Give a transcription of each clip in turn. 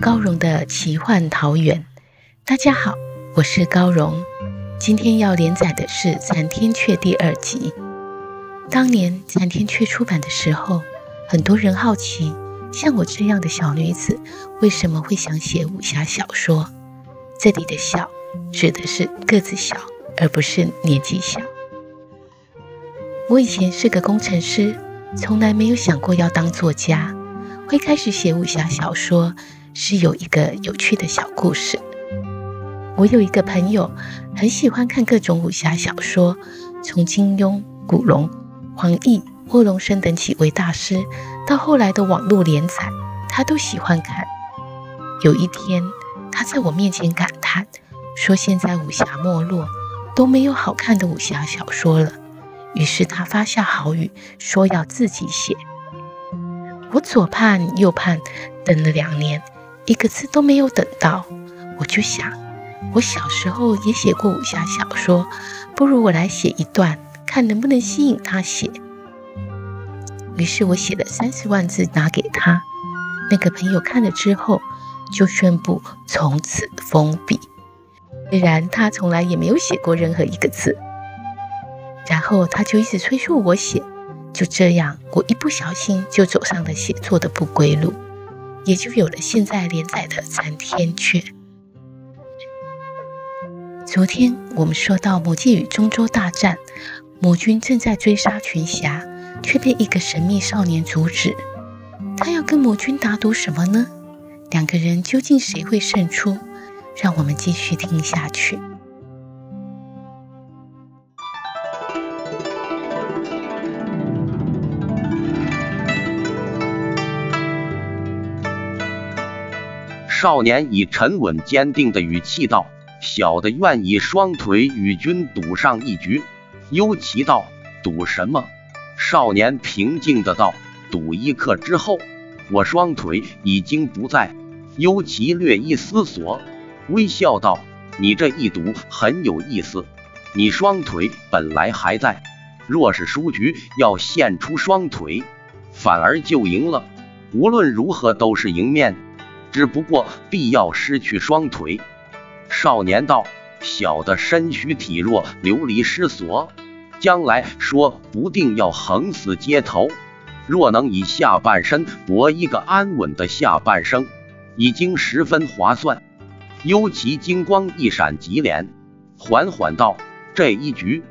高荣的奇幻桃源。大家好，我是高荣。今天要连载的是《残天阙》第二集。当年《残天阙》出版的时候，很多人好奇，像我这样的小女子为什么会想写武侠小说？这里的“小”指的是个子小，而不是年纪小。我以前是个工程师，从来没有想过要当作家。会开始写武侠小说，是有一个有趣的小故事。我有一个朋友，很喜欢看各种武侠小说，从金庸、古龙、黄易、卧龙生等几位大师，到后来的网络连载，他都喜欢看。有一天，他在我面前感叹说：“现在武侠没落，都没有好看的武侠小说了。”于是他发下豪语，说要自己写。我左盼右盼，等了两年，一个字都没有等到。我就想，我小时候也写过武侠小说，不如我来写一段，看能不能吸引他写。于是我写了三十万字拿给他，那个朋友看了之后，就宣布从此封笔。虽然他从来也没有写过任何一个字，然后他就一直催促我写。就这样，我一不小心就走上了写作的不归路，也就有了现在连载的《残天阙》。昨天我们说到魔界与中州大战，魔君正在追杀群侠，却被一个神秘少年阻止。他要跟魔君打赌什么呢？两个人究竟谁会胜出？让我们继续听下去。少年以沉稳坚定的语气道：“小的愿意双腿与君赌上一局。”幽奇道：“赌什么？”少年平静的道：“赌一刻之后，我双腿已经不在。”幽奇略一思索，微笑道：“你这一赌很有意思。你双腿本来还在，若是输局要献出双腿，反而就赢了。无论如何都是赢面。”只不过必要失去双腿。少年道：“小的身虚体弱，流离失所，将来说不定要横死街头。若能以下半身搏一个安稳的下半生，已经十分划算。”幽奇金光一闪，急脸缓缓道：“这一局，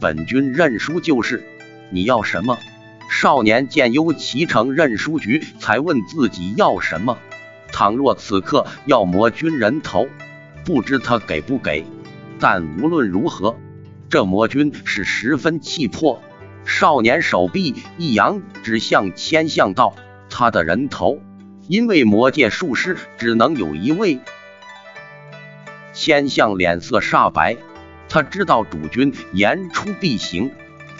本君认输就是。你要什么？”少年见幽奇成认输局，才问自己要什么。倘若此刻要魔君人头，不知他给不给。但无论如何，这魔君是十分气魄。少年手臂一扬，指向千象道：“他的人头，因为魔界术师只能有一位。”千象脸色煞白，他知道主君言出必行，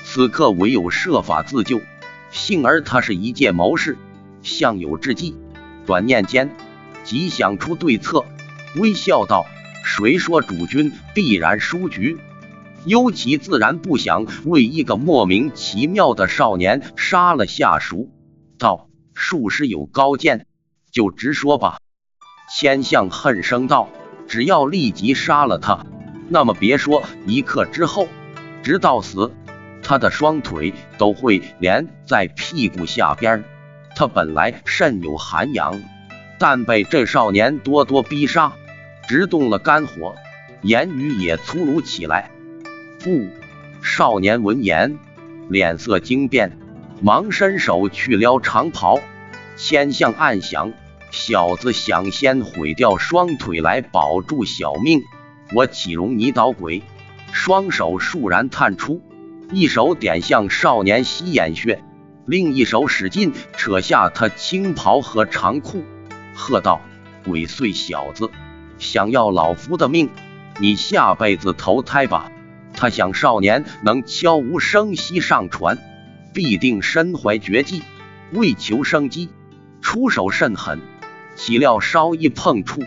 此刻唯有设法自救。幸而他是一介谋士，相有智计。转念间，即想出对策，微笑道：“谁说主君必然输局？尤其自然不想为一个莫名其妙的少年杀了下属。”道：“术师有高见，就直说吧。”千相恨声道：“只要立即杀了他，那么别说一刻之后，直到死，他的双腿都会连在屁股下边。”他本来甚有涵养，但被这少年咄咄逼杀，直动了肝火，言语也粗鲁起来。不，少年闻言，脸色惊变，忙伸手去撩长袍。千相暗想：小子想先毁掉双腿来保住小命，我岂容你捣鬼？双手倏然探出，一手点向少年膝眼穴，另一手使劲扯下他青袍和长裤，喝道：“鬼祟小子，想要老夫的命，你下辈子投胎吧！”他想少年能悄无声息上船，必定身怀绝技，为求生机，出手甚狠。岂料稍一碰触，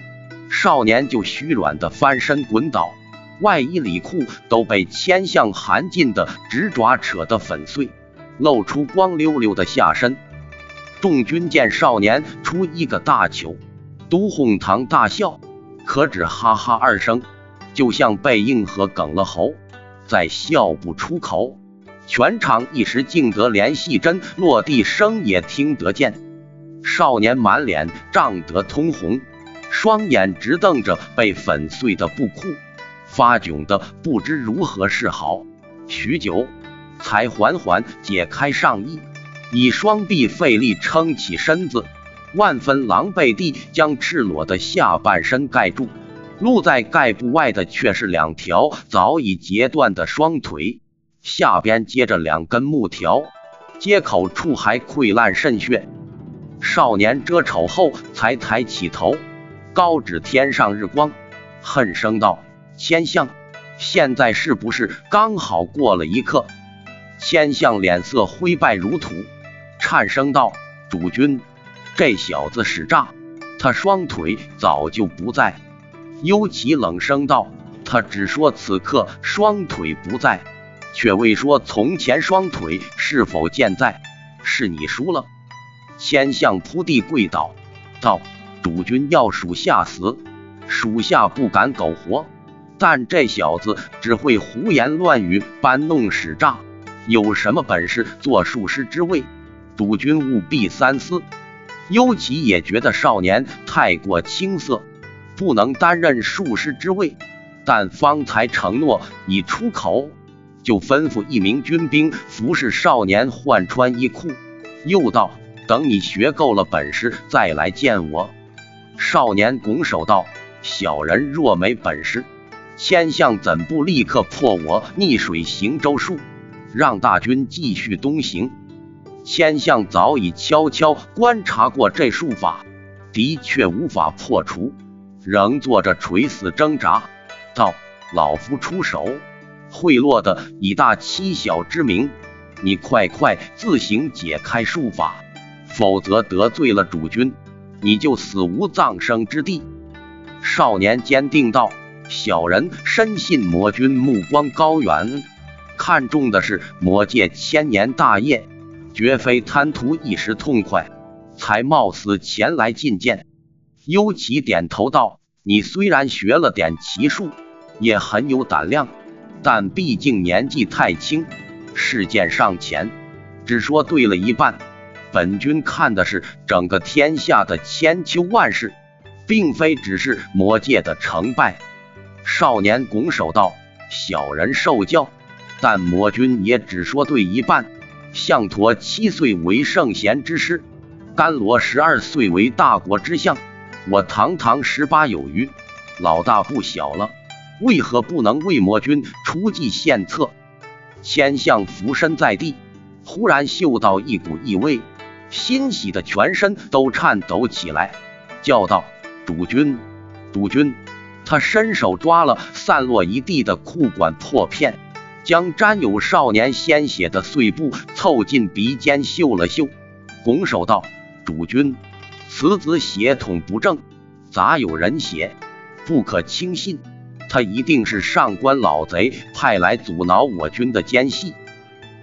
少年就虚软的翻身滚倒，外衣里裤都被千象含劲的直爪扯得粉碎，露出光溜溜的下身。众军见少年出一个大糗，都哄堂大笑，可只哈哈二声，就像被硬核哽了喉，再笑不出口。全场一时静得连细针落地声也听得见。少年满脸涨得通红，双眼直瞪着被粉碎的布裤，发窘的不知如何是好。许久，才缓缓解开上衣，以双臂费力撑起身子，万分狼狈地将赤裸的下半身盖住。露在盖布外的却是两条早已截断的双腿，下边接着两根木条，接口处还溃烂渗血。少年遮丑后，才抬起头，高指天上日光，恨声道：“千相，现在是不是刚好过了一刻？”千相脸色灰败如土，颤声道：“主君，这小子使诈，他双腿早就不在。”幽奇冷声道：“他只说此刻双腿不在，却未说从前双腿是否健在。是你输了。”千相扑地跪倒，道：“主君要属下死，属下不敢苟活。但这小子只会胡言乱语，搬弄使诈，有什么本事做术师之位？主君务必三思。”幽奇也觉得少年太过青涩，不能担任术师之位，但方才承诺已出口，就吩咐一名军兵服侍少年换穿衣裤，又道。等你学够了本事再来见我。少年拱手道：“小人若没本事，千相怎不立刻破我逆水行舟术，让大军继续东行？”千相早已悄悄观察过这术法，的确无法破除，仍做着垂死挣扎，道：“老夫出手，贿赂的以大欺小之名，你快快自行解开术法。”否则得罪了主君，你就死无葬身之地。少年坚定道：“小人深信魔君目光高远，看重的是魔界千年大业，绝非贪图一时痛快，才冒死前来觐见。”幽奇点头道：“你虽然学了点奇术，也很有胆量，但毕竟年纪太轻，事件尚浅，只说对了一半。”本君看的是整个天下的千秋万世，并非只是魔界的成败。少年拱手道：“小人受教，但魔君也只说对一半。象陀七岁为圣贤之师，甘罗十二岁为大国之相，我堂堂十八有余，老大不小了，为何不能为魔君出计献策？”千相俯身在地，忽然嗅到一股异味。欣喜的全身都颤抖起来，叫道：“主君，主君！”他伸手抓了散落一地的裤管破片，将沾有少年鲜血的碎布凑近鼻尖嗅了嗅，拱手道：“主君，此子血统不正，杂有人血，不可轻信。他一定是上官老贼派来阻挠我军的奸细。”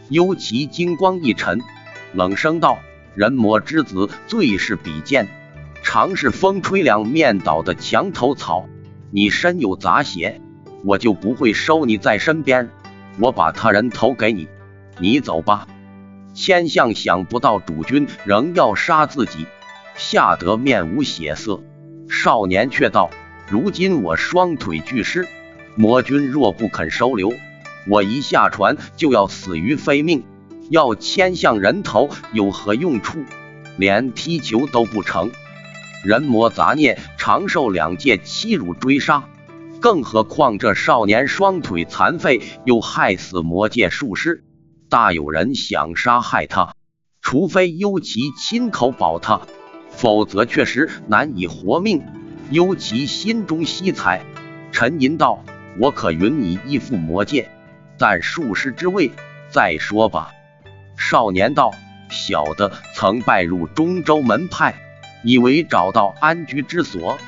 幽其金光一沉，冷声道。人魔之子最是比剑，常是风吹两面倒的墙头草。你身有杂血，我就不会收你在身边。我把他人头给你，你走吧。千相想不到主君仍要杀自己，吓得面无血色。少年却道：如今我双腿俱失，魔君若不肯收留，我一下船就要死于非命。要千相人头有何用处？连踢球都不成。人魔杂念常受两界欺辱追杀，更何况这少年双腿残废，又害死魔界术师，大有人想杀害他。除非幽奇亲口保他，否则确实难以活命。幽奇心中惜才，沉吟道：“我可允你依附魔界，但术师之位再说吧。”少年道：“小的曾拜入中州门派。”以为找到安居之所，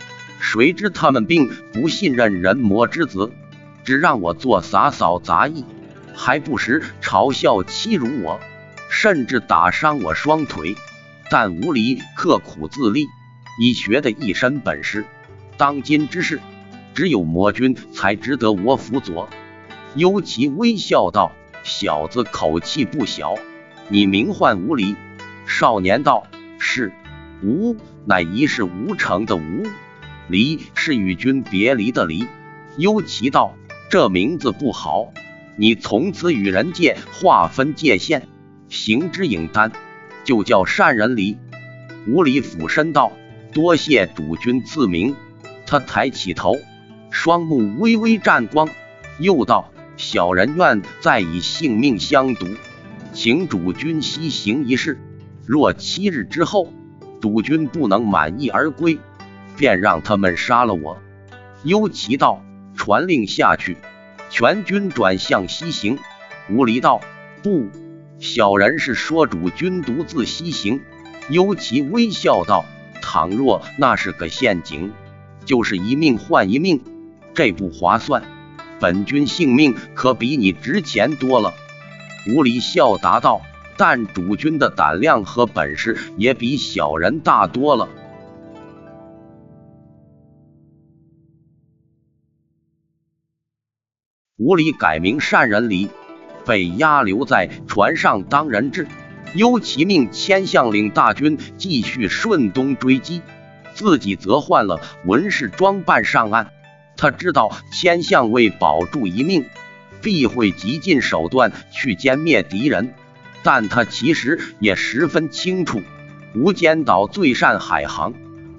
谁知他们并不信任人魔之子，只让我做洒扫杂役，还不时嘲笑欺辱我，甚至打伤我双腿。但无离刻苦自立，已学得一身本事。当今之事，只有魔君才值得我辅佐。尤其微笑道：“小子口气不小，你名唤无离？”少年道：“是。”无乃一事无成的无，离是与君别离的离。幽奇道：“这名字不好，你从此与人界划分界限，行之影单，就叫善人离。”无离俯身道：“多谢主君赐名。”他抬起头，双目微微湛光，又道：“小人愿再以性命相赌，请主君西行一事。若七日之后。”主君不能满意而归，便让他们杀了我。幽奇道：“传令下去，全军转向西行。”无离道：“不，小人是说主君独自西行。”幽奇微笑道：“倘若那是个陷阱，就是一命换一命，这不划算。本君性命可比你值钱多了。”无离笑答道。但主君的胆量和本事也比小人大多了。无理改名善人离，被押留在船上当人质。幽其命千相领大军继续顺东追击，自己则换了文士装扮上岸。他知道千相为保住一命，必会极尽手段去歼灭敌人。但他其实也十分清楚，无间岛最善海航，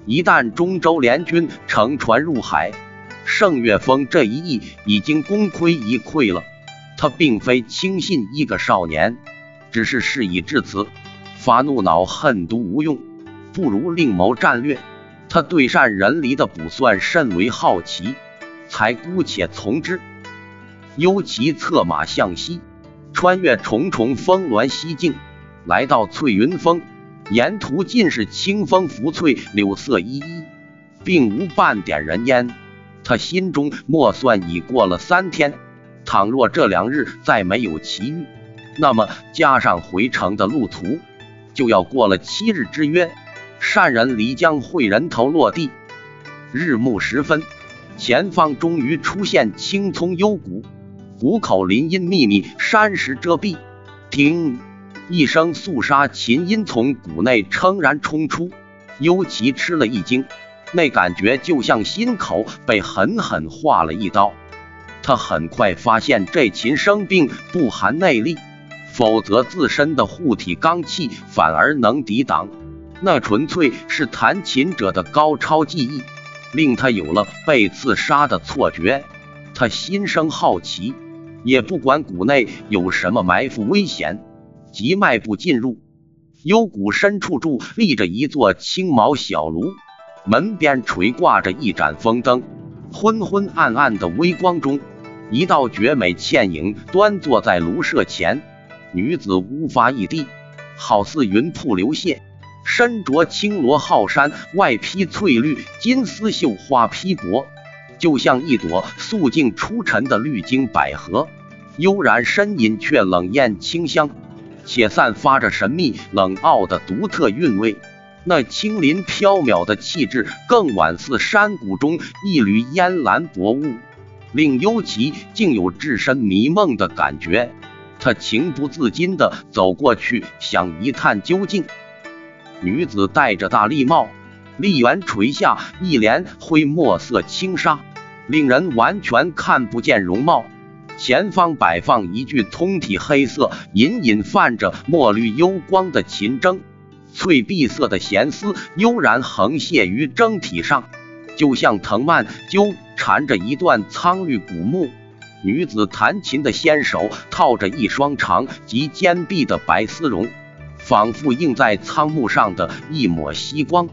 一旦中州联军乘船入海，盛岳峰这一役已经功亏一篑了。他并非轻信一个少年，只是事已至此，发怒恼恨都无用，不如另谋战略。他对善人离的卜算甚为好奇，才姑且从之。幽其策马向西。穿越重重峰峦西径，来到翠云峰，沿途尽是清风拂翠，柳色依依，并无半点人烟。他心中默算，已过了三天。倘若这两日再没有奇遇，那么加上回城的路途，就要过了七日之约。善人离将会人头落地。日暮时分，前方终于出现青葱幽谷。谷口林荫密密，山石遮蔽。听一声肃杀琴音从谷内铿然冲出，尤奇吃了一惊，那感觉就像心口被狠狠划了一刀。他很快发现这琴声并不含内力，否则自身的护体罡气反而能抵挡。那纯粹是弹琴者的高超技艺，令他有了被刺杀的错觉。他心生好奇。也不管谷内有什么埋伏危险，即迈步进入。幽谷深处伫立着一座青毛小炉，门边垂挂着一盏风灯。昏昏暗暗的微光中，一道绝美倩影端坐在炉舍前。女子乌发一地，好似云瀑流泻，身着青罗浩衫，外披翠绿金丝绣花披帛。就像一朵素净出尘的绿茎百合，悠然呻吟却冷艳清香，且散发着神秘冷傲的独特韵味。那轻灵飘渺的气质，更宛似山谷中一缕烟岚薄雾，令幽奇竟有置身迷梦的感觉。他情不自禁地走过去，想一探究竟。女子戴着大笠帽，笠缘垂下，一帘灰墨色轻纱。令人完全看不见容貌。前方摆放一具通体黑色、隐隐泛着墨绿幽光的琴筝，翠碧色的弦丝悠然横泻于筝体上，就像藤蔓纠缠着一段苍绿古木。女子弹琴的纤手套着一双长及坚壁的白丝绒，仿佛映在苍木上的一抹曦光。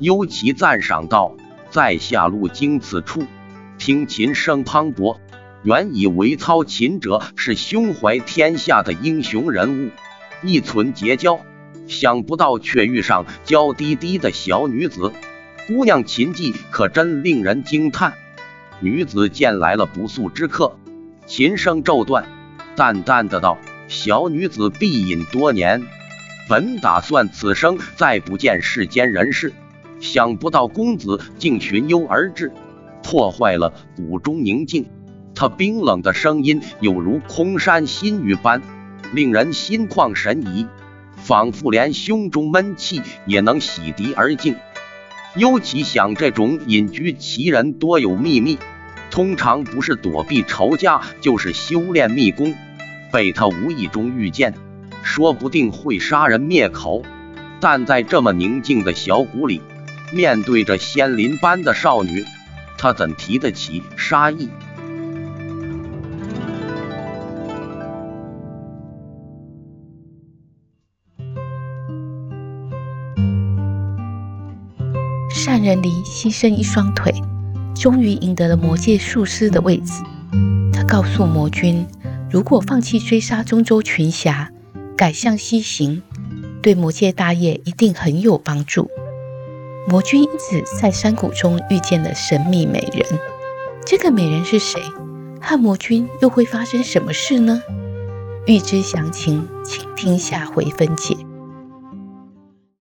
尤其赞赏道：“在下路经此处，听琴声磅礴，原以为操琴者是胸怀天下的英雄人物，一存结交，想不到却遇上娇滴滴的小女子。姑娘琴技可真令人惊叹。”女子见来了不速之客，琴声骤断，淡淡的道：“小女子闭隐多年，本打算此生再不见世间人世，想不到公子竟寻幽而至，破坏了谷中宁静。”他冰冷的声音有如空山新雨般，令人心旷神怡，仿佛连胸中闷气也能洗涤而净。尤其想这种隐居奇人多有秘密，通常不是躲避仇家，就是修炼秘功。被他无意中遇见，说不定会杀人灭口。但在这么宁静的小谷里，面对着仙林般的少女，他怎提得起杀意？善人离牺牲一双腿，终于赢得了魔界术师的位子。他告诉魔君，如果放弃追杀中州群侠，改向西行，对魔界大业一定很有帮助。魔君因此在山谷中遇见了神秘美人。这个美人是谁？和魔君又会发生什么事呢？欲知详情，请听下回分解。